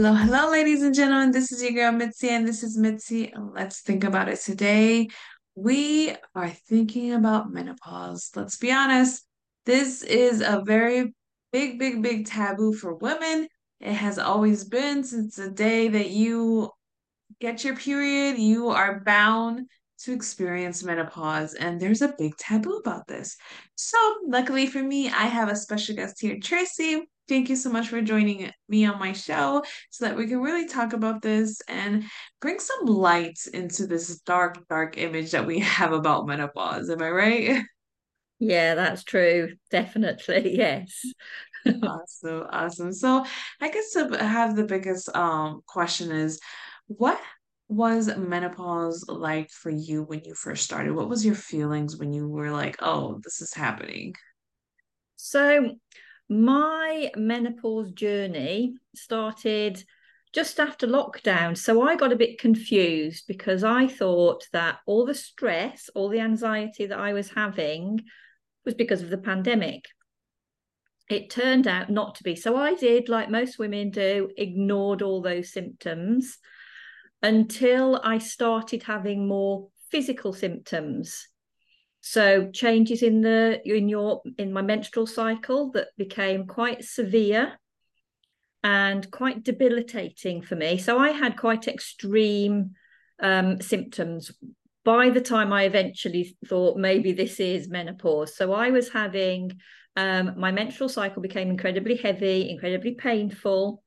Hello, hello, ladies and gentlemen. This is your girl Mitzi, and this is Mitzi. Let's think about it today. We are thinking about menopause. Let's be honest, this is a very big, big, big taboo for women. It has always been since the day that you get your period, you are bound to experience menopause, and there's a big taboo about this. So, luckily for me, I have a special guest here, Tracy. Thank you so much for joining me on my show so that we can really talk about this and bring some light into this dark, dark image that we have about menopause. Am I right? Yeah, that's true. Definitely. Yes. awesome. Awesome. So I guess to have the biggest um question is what was menopause like for you when you first started? What was your feelings when you were like, oh, this is happening? So my menopause journey started just after lockdown. So I got a bit confused because I thought that all the stress, all the anxiety that I was having was because of the pandemic. It turned out not to be. So I did, like most women do, ignored all those symptoms until I started having more physical symptoms. So changes in the in your in my menstrual cycle that became quite severe and quite debilitating for me. So I had quite extreme um, symptoms by the time I eventually thought maybe this is menopause. So I was having um, my menstrual cycle became incredibly heavy, incredibly painful,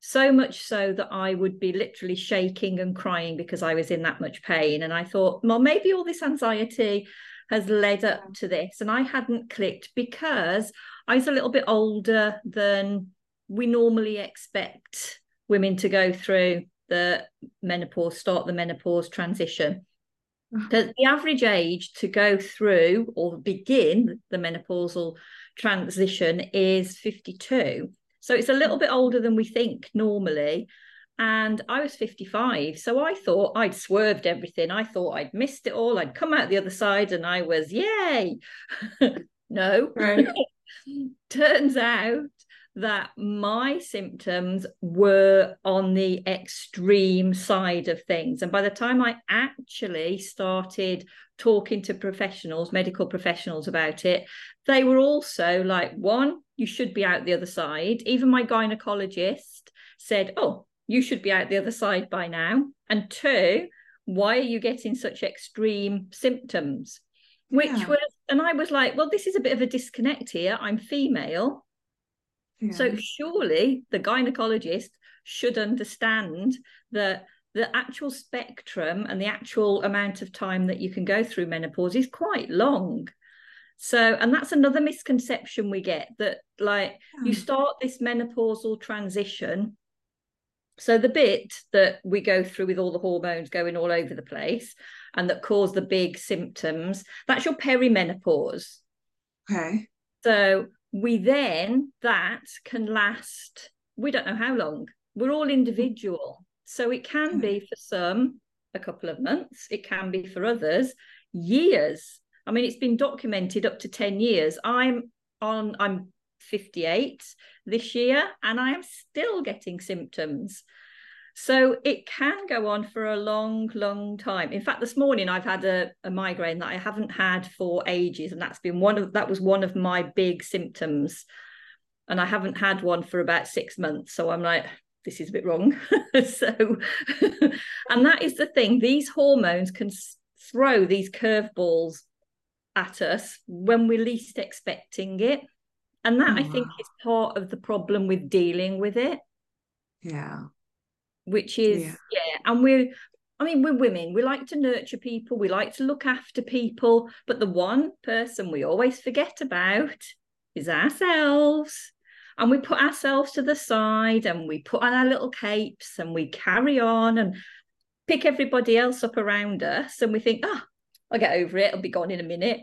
so much so that I would be literally shaking and crying because I was in that much pain. And I thought, well, maybe all this anxiety has led up to this. And I hadn't clicked because I was a little bit older than we normally expect women to go through the menopause, start the menopause transition. Uh-huh. The, the average age to go through or begin the menopausal transition is 52. So it's a little bit older than we think normally and I was 55. So I thought I'd swerved everything. I thought I'd missed it all. I'd come out the other side and I was, yay. no. Right. Turns out that my symptoms were on the extreme side of things. And by the time I actually started talking to professionals, medical professionals about it, they were also like, one, you should be out the other side. Even my gynecologist said, oh, you should be out the other side by now. And two, why are you getting such extreme symptoms? Which yeah. was, and I was like, well, this is a bit of a disconnect here. I'm female. Yeah. So surely the gynecologist should understand that the actual spectrum and the actual amount of time that you can go through menopause is quite long. So, and that's another misconception we get that, like, yeah. you hmm. start this menopausal transition so the bit that we go through with all the hormones going all over the place and that cause the big symptoms, that's your perimenopause. Okay. So we then that can last, we don't know how long. We're all individual. So it can okay. be for some a couple of months, it can be for others years. I mean, it's been documented up to 10 years. I'm on, I'm 58 this year and I am still getting symptoms. So it can go on for a long, long time. In fact, this morning I've had a, a, migraine that I haven't had for ages, and that's been one of that was one of my big symptoms. And I haven't had one for about six months. So I'm like, this is a bit wrong. so, and that is the thing, these hormones can throw these curveballs at us when we're least expecting it. And that oh, I think wow. is part of the problem with dealing with it. Yeah. Which is, yeah. yeah. And we're, I mean, we're women. We like to nurture people. We like to look after people. But the one person we always forget about is ourselves. And we put ourselves to the side and we put on our little capes and we carry on and pick everybody else up around us. And we think, oh, I'll get over it. I'll be gone in a minute.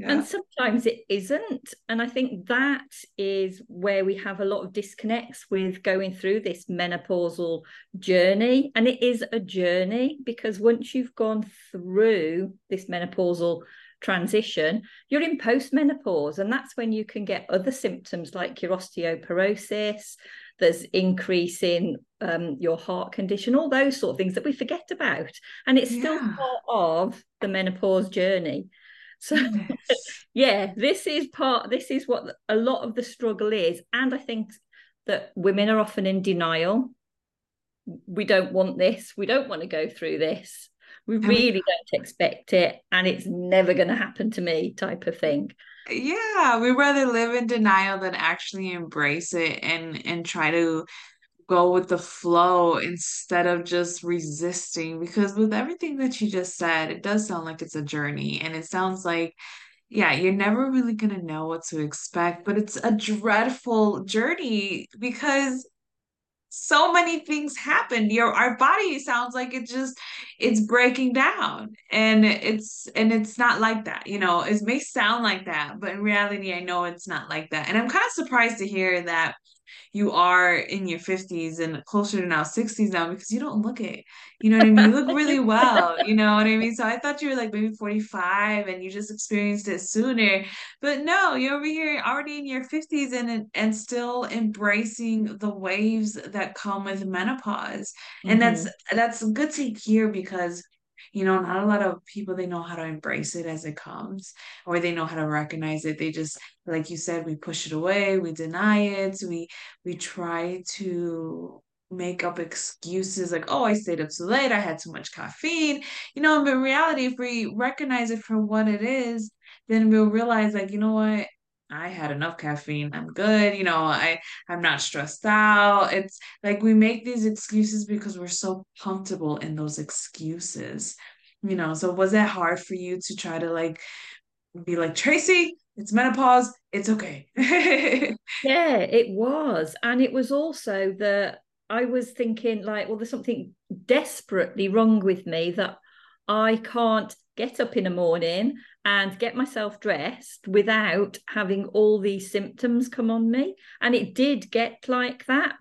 Yeah. And sometimes it isn't. And I think that is where we have a lot of disconnects with going through this menopausal journey. And it is a journey because once you've gone through this menopausal transition, you're in postmenopause. And that's when you can get other symptoms like your osteoporosis, there's increase in um, your heart condition, all those sort of things that we forget about. And it's still yeah. part of the menopause journey. So yes. yeah, this is part, this is what a lot of the struggle is. And I think that women are often in denial. We don't want this. We don't want to go through this. We really don't expect it. And it's never going to happen to me, type of thing. Yeah, we rather live in denial than actually embrace it and and try to go with the flow instead of just resisting because with everything that you just said it does sound like it's a journey and it sounds like yeah you're never really going to know what to expect but it's a dreadful journey because so many things happen your our body sounds like it just it's breaking down and it's and it's not like that you know? It may sound like that but in reality i know it's not like that and i'm kind of surprised to hear that you are in your 50s and closer to now 60s now because you don't look it. You know what I mean? You look really well. You know what I mean? So I thought you were like maybe 45 and you just experienced it sooner. But no, you're over here already in your 50s and and still embracing the waves that come with menopause. Mm-hmm. And that's mm-hmm. that's good to hear because you know not a lot of people they know how to embrace it as it comes or they know how to recognize it. They just like you said we push it away we deny it we we try to make up excuses like oh i stayed up too late i had too much caffeine. You know but in reality if we recognize it for what it is then we'll realize like you know what I had enough caffeine. I'm good. You know, I I'm not stressed out. It's like we make these excuses because we're so comfortable in those excuses. You know, so was it hard for you to try to like be like Tracy, it's menopause, it's okay. yeah, it was. And it was also that I was thinking like, well, there's something desperately wrong with me that I can't get up in the morning and get myself dressed without having all these symptoms come on me. And it did get like that.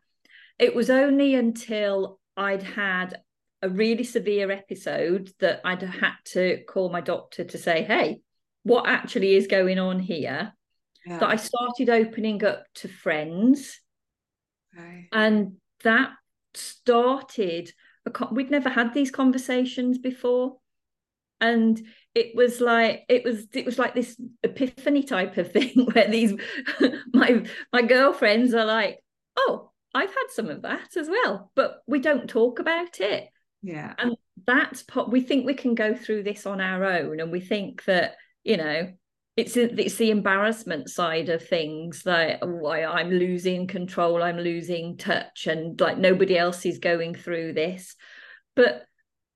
It was only until I'd had a really severe episode that I'd had to call my doctor to say, hey, what actually is going on here? Yeah. That I started opening up to friends. Okay. And that started, we'd never had these conversations before. And it was like it was it was like this epiphany type of thing where these my my girlfriends are like oh i've had some of that as well but we don't talk about it. Yeah. And that's what we think we can go through this on our own and we think that you know it's it's the embarrassment side of things like why oh, i'm losing control i'm losing touch and like nobody else is going through this. But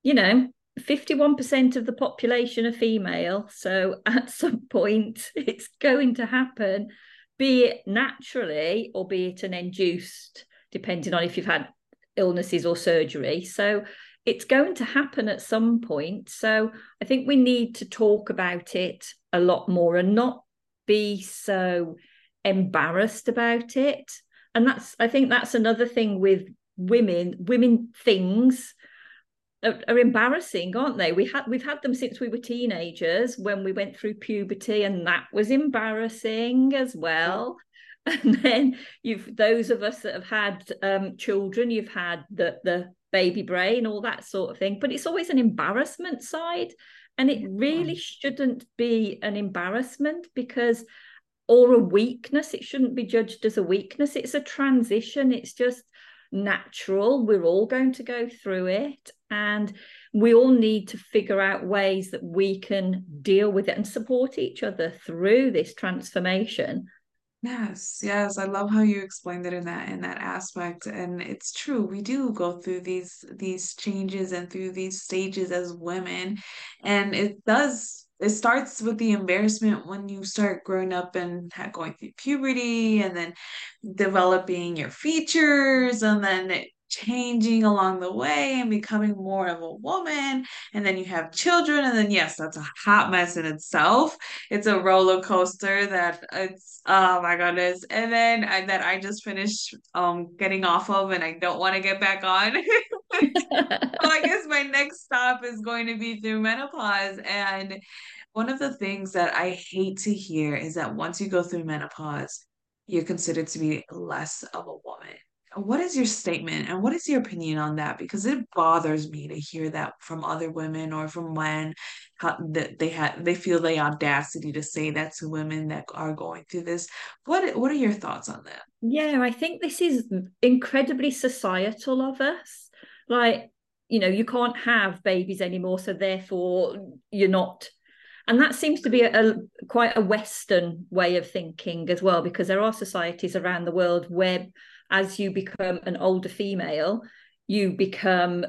you know 51% of the population are female. So at some point, it's going to happen, be it naturally or be it an induced, depending on if you've had illnesses or surgery. So it's going to happen at some point. So I think we need to talk about it a lot more and not be so embarrassed about it. And that's, I think that's another thing with women, women things are, are, embarrassing, aren't they? We had we've had them since we were teenagers when we went through puberty, and that was embarrassing as well. And then you've those of us that have had um, children, you've had the the baby brain, all that sort of thing. But it's always an embarrassment side, and it really shouldn't be an embarrassment because or a weakness. It shouldn't be judged as a weakness. It's a transition. It's just natural. We're all going to go through it. And we all need to figure out ways that we can deal with it and support each other through this transformation. Yes, yes, I love how you explained it in that in that aspect and it's true. We do go through these these changes and through these stages as women and it does it starts with the embarrassment when you start growing up and going through puberty and then developing your features and then changing along the way and becoming more of a woman. And then you have children and then yes that's a hot mess in itself. It's a roller coaster that it's oh my goodness. And then I, that i just finished um getting off of and i don't want to get back on so i guess my next stop is going to be through menopause and one of the things that I hate to hear is that once you go through menopause, you're considered to be less of a woman. What is your statement and what is your opinion on that? Because it bothers me to hear that from other women or from men that they have they feel the audacity to say that to women that are going through this. What what are your thoughts on that? Yeah, I think this is incredibly societal of us. Like, you know, you can't have babies anymore, so therefore you're not and that seems to be a, a, quite a western way of thinking as well because there are societies around the world where as you become an older female, you become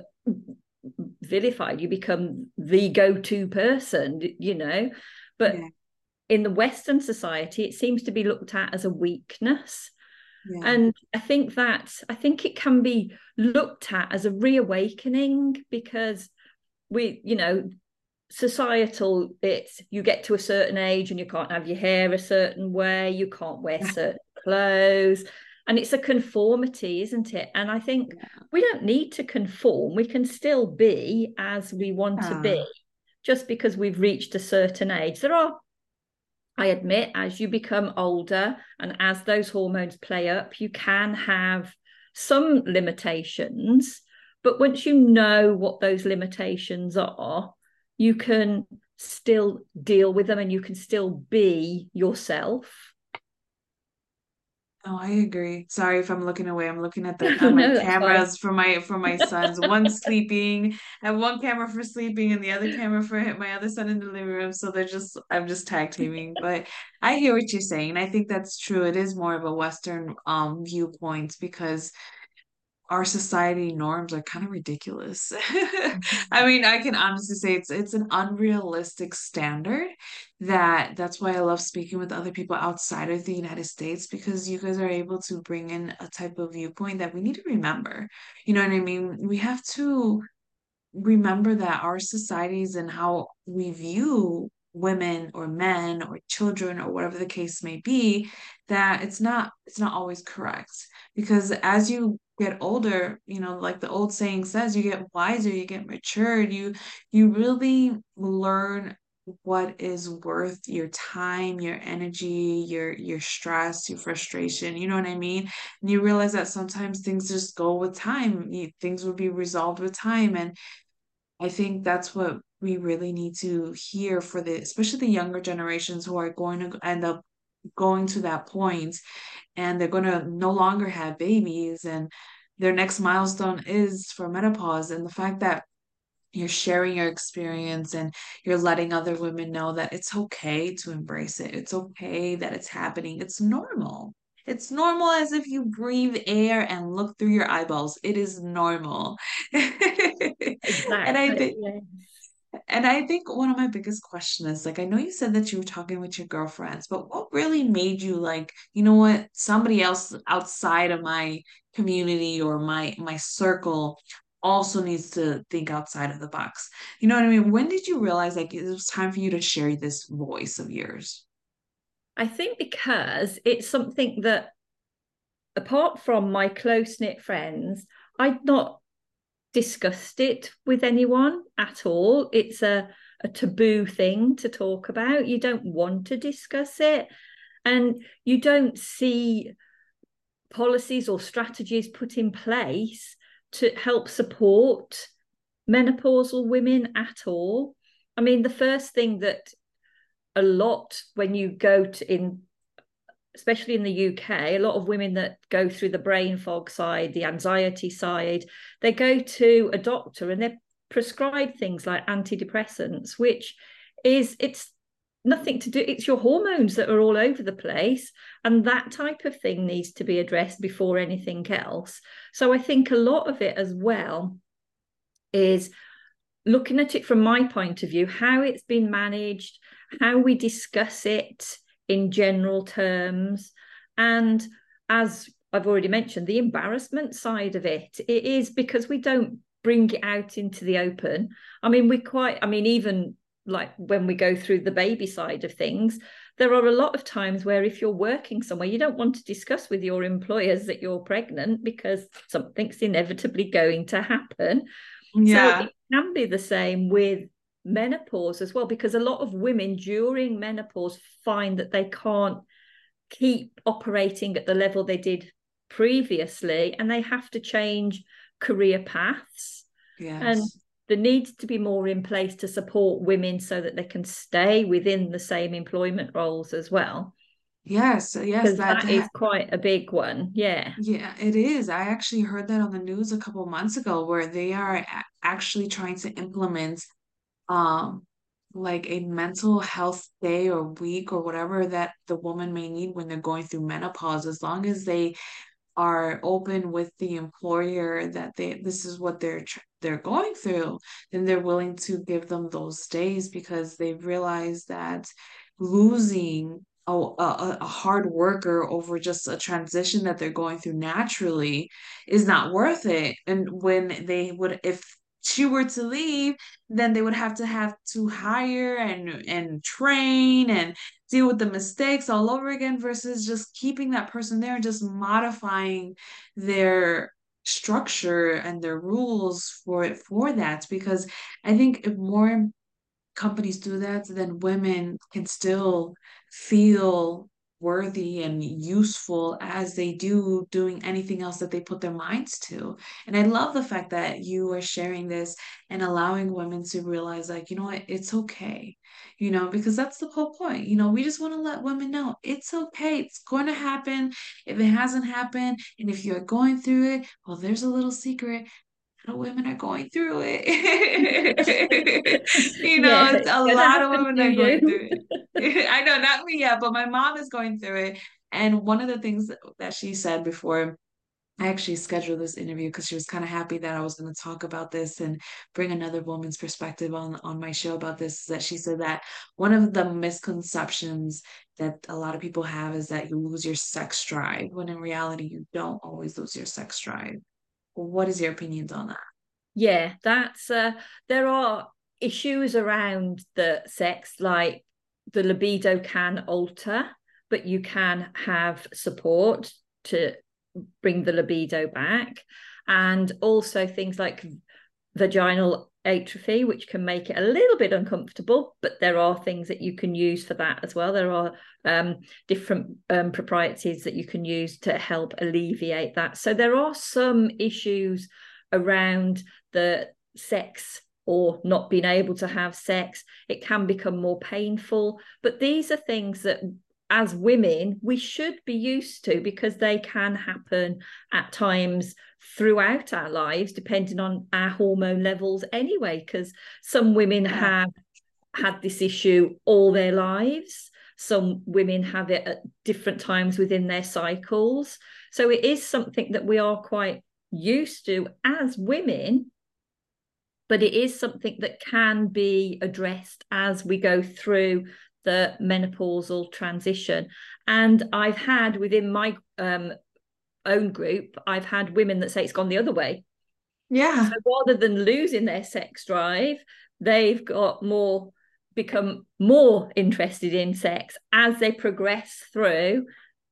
vilified, you become the go to person, you know. But yeah. in the Western society, it seems to be looked at as a weakness. Yeah. And I think that I think it can be looked at as a reawakening because we, you know, societal it's you get to a certain age and you can't have your hair a certain way, you can't wear certain clothes and it's a conformity isn't it and i think yeah. we don't need to conform we can still be as we want to be ah. just because we've reached a certain age there are i admit as you become older and as those hormones play up you can have some limitations. But once you know what those limitations are you can still deal with them and you can still be yourself Oh, I agree. Sorry if I'm looking away. I'm looking at the at my no, cameras for my for my sons. one sleeping. I have one camera for sleeping and the other camera for my other son in the living room. So they're just I'm just tag teaming. But I hear what you're saying. I think that's true. It is more of a Western um viewpoint because our society norms are kind of ridiculous. I mm-hmm. mean, I can honestly say it's it's an unrealistic standard that that's why I love speaking with other people outside of the United States because you guys are able to bring in a type of viewpoint that we need to remember. You know what I mean? We have to remember that our societies and how we view women or men or children or whatever the case may be that it's not it's not always correct because as you get older you know like the old saying says you get wiser you get matured you you really learn what is worth your time your energy your your stress your frustration you know what i mean? And you realize that sometimes things just go with time you, things will be resolved with time and i think that's what we really need to hear for the especially the younger generations who are going to end up going to that point and they're going to no longer have babies and their next milestone is for menopause and the fact that you're sharing your experience and you're letting other women know that it's okay to embrace it. It's okay that it's happening. It's normal. It's normal as if you breathe air and look through your eyeballs. It is normal. Exactly. and i think and I think one of my biggest questions is like, I know you said that you were talking with your girlfriends, but what really made you like, you know what, somebody else outside of my community or my my circle also needs to think outside of the box. You know what I mean? When did you realize like it was time for you to share this voice of yours? I think because it's something that apart from my close knit friends, I'd not discussed it with anyone at all. It's a, a taboo thing to talk about. You don't want to discuss it. And you don't see policies or strategies put in place to help support menopausal women at all. I mean, the first thing that a lot when you go to in especially in the UK, a lot of women that go through the brain fog side, the anxiety side, they go to a doctor and they're prescribed things like antidepressants, which is it's nothing to do it's your hormones that are all over the place and that type of thing needs to be addressed before anything else. So i think a lot of it as well is looking at it from my point of view how it's been managed how we discuss it in general terms. And as I've already mentioned, the embarrassment side of it, it is because we don't bring it out into the open. I mean, we quite, I mean, even like when we go through the baby side of things, there are a lot of times where if you're working somewhere, you don't want to discuss with your employers that you're pregnant because something's inevitably going to happen. Yeah. So it can be the same with menopause as well, because a lot of women during menopause find that they can't keep operating at the level they did previously and they have to change career paths. Yes. And there needs to be more in place to support women so that they can stay within the same employment roles as well. Yes, yes, that, that is quite a big one. Yeah. Yeah, it is. I actually heard that on the news a couple months ago where they are actually trying to implement um like a mental health day or week or whatever that the woman may need when they're going through menopause as long as they are open with the employer that they this is what they're they're going through then they're willing to give them those days because they realize that losing a, a, a hard worker over just a transition that they're going through naturally is not worth it. And when they would if she were to leave, then they would have to have to hire and and train and deal with the mistakes all over again versus just keeping that person there and just modifying their structure and their rules for it for that. Because I think if more companies do that, then women can still feel worthy and useful as they do doing anything else that they put their minds to. And I love the fact that you are sharing this and allowing women to realize, like, you know what, it's okay, you know, because that's the whole point. You know, we just want to let women know it's okay, it's going to happen. If it hasn't happened, and if you're going through it, well, there's a little secret women are going through it. you know, yeah, it's a lot of women are going through it. I know, not me yet, but my mom is going through it. And one of the things that she said before I actually scheduled this interview because she was kind of happy that I was going to talk about this and bring another woman's perspective on on my show about this. Is That she said that one of the misconceptions that a lot of people have is that you lose your sex drive, when in reality you don't always lose your sex drive. What is your opinions on that? Yeah, that's uh, there are issues around the sex, like the libido can alter, but you can have support to bring the libido back, and also things like vaginal atrophy, which can make it a little bit uncomfortable, but there are things that you can use for that as well. There are um, different um, proprieties that you can use to help alleviate that. So there are some issues around the sex or not being able to have sex. It can become more painful, but these are things that as women we should be used to because they can happen at times throughout our lives depending on our hormone levels anyway because some women have had this issue all their lives. Some women have it at different times within their cycles. So it is something that we are quite used to as women but it is something that can be addressed as we go through the menopausal transition. And I've had within my um, own group, I've had women that say it's gone the other way. Yeah. So rather than losing their sex drive, they've got more become more interested in sex as they progress through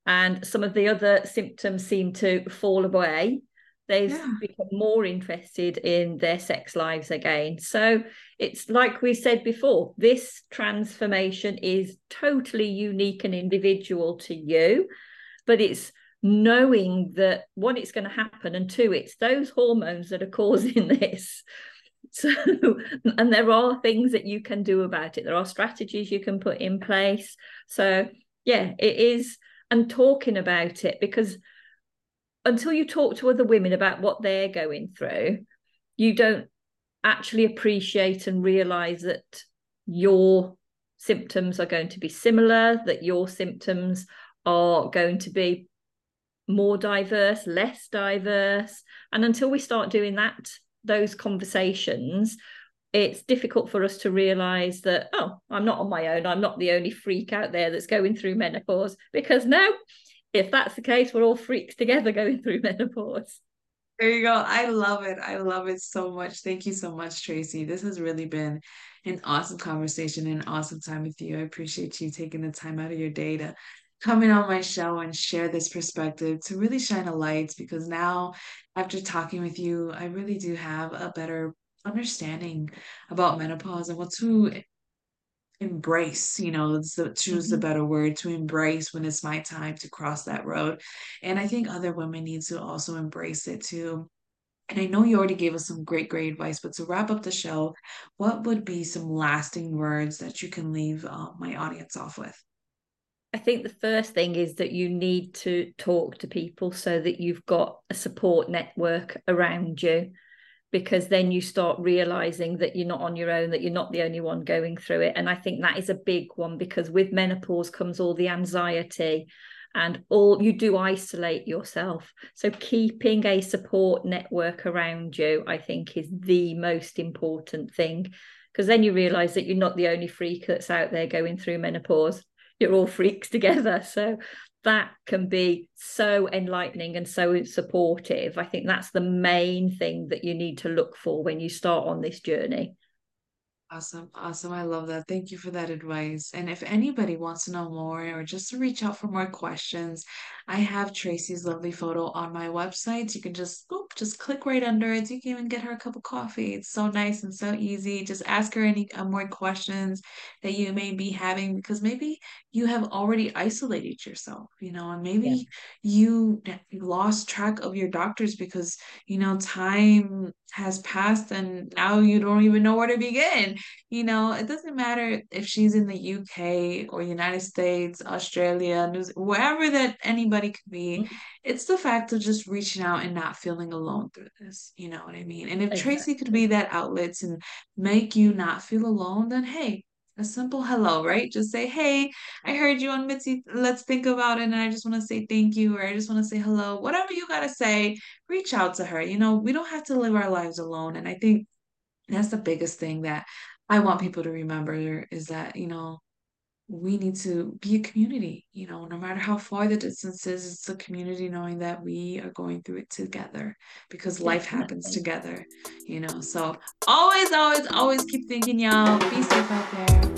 and some of the other symptoms seem to fall away they've yeah. become more interested in their sex lives again. So it's like we said before, this transformation is totally unique and individual to you, but it's knowing that one, it's going to happen, and two, it's those hormones that are causing this. So, and there are things that you can do about it. There are strategies you can put in place. So, yeah, it is, and talking about it because until you talk to other women about what they're going through, you don't actually appreciate and realize that your symptoms are going to be similar, that your symptoms are going to be more diverse, less diverse. And until we start doing that, those conversations, it's difficult for us to realize that, oh, I'm not on my own. I'm not the only freak out there that's going through menopause because now if that's the case, we're all freaks together going through menopause. There you go. I love it. I love it so much. Thank you so much, Tracy. This has really been an awesome conversation and an awesome time with you. I appreciate you taking the time out of your day to come in on my show and share this perspective to really shine a light because now, after talking with you, I really do have a better understanding about menopause and what to embrace, you know, to choose the Mhm. better word, to embrace when it's my time to cross that road. And I think other women need to also embrace it too. And I know you already gave us some great, great advice, but to wrap up the show, what would be some lasting words that you can leave uh, my audience off with? I think the first thing is that you need to talk to people so that you've got a support network around you because then you start realizing that you're not on your own, that you're not the only one going through it. And I think that is a big one because with menopause comes all the anxiety and all you do isolate yourself. So keeping a support network around you, I think, is the most important thing because then you realize that you're not the only freak that's out there going through menopause. You're all freaks together. So that can be so enlightening and so supportive. I think that's the main thing that you need to look for when you start on this journey. Awesome. Awesome. I love that. Thank you for that advice. And if anybody wants to know more or just to reach out for more questions, I have Tracy's lovely photo on my website. You can just boop, just click right under it. You can even get her a cup of coffee. It's so nice and so easy. Just ask her any uh, more questions that you may be having because maybe you have already isolated yourself, you know, and Yeah. maybe you lost track of your doctors because, you know, time has passed and now you don't even know where to begin you know, it doesn't matter if she's in the UK or United States, Australia, New wherever that anybody could be. Mm, It's the fact of just reaching out and not feeling alone through this. You know what I mean? And if Tracy could be that outlet and make you not feel alone, then hey, a simple hello, right? Just say, hey, I heard you on Mitzi. Let's think about it. And I just want to say thank you, or I just want to say hello. Whatever you got to say, reach out to her. You know, we don't have to live our lives alone. And I think that's the biggest thing that I want people to remember is that, you know, we need to be a community, you know, no matter how far the distance is, it's a community knowing that we are going through it together because life happens together, you know. So always, always, always keep thinking, y'all. Be safe out there.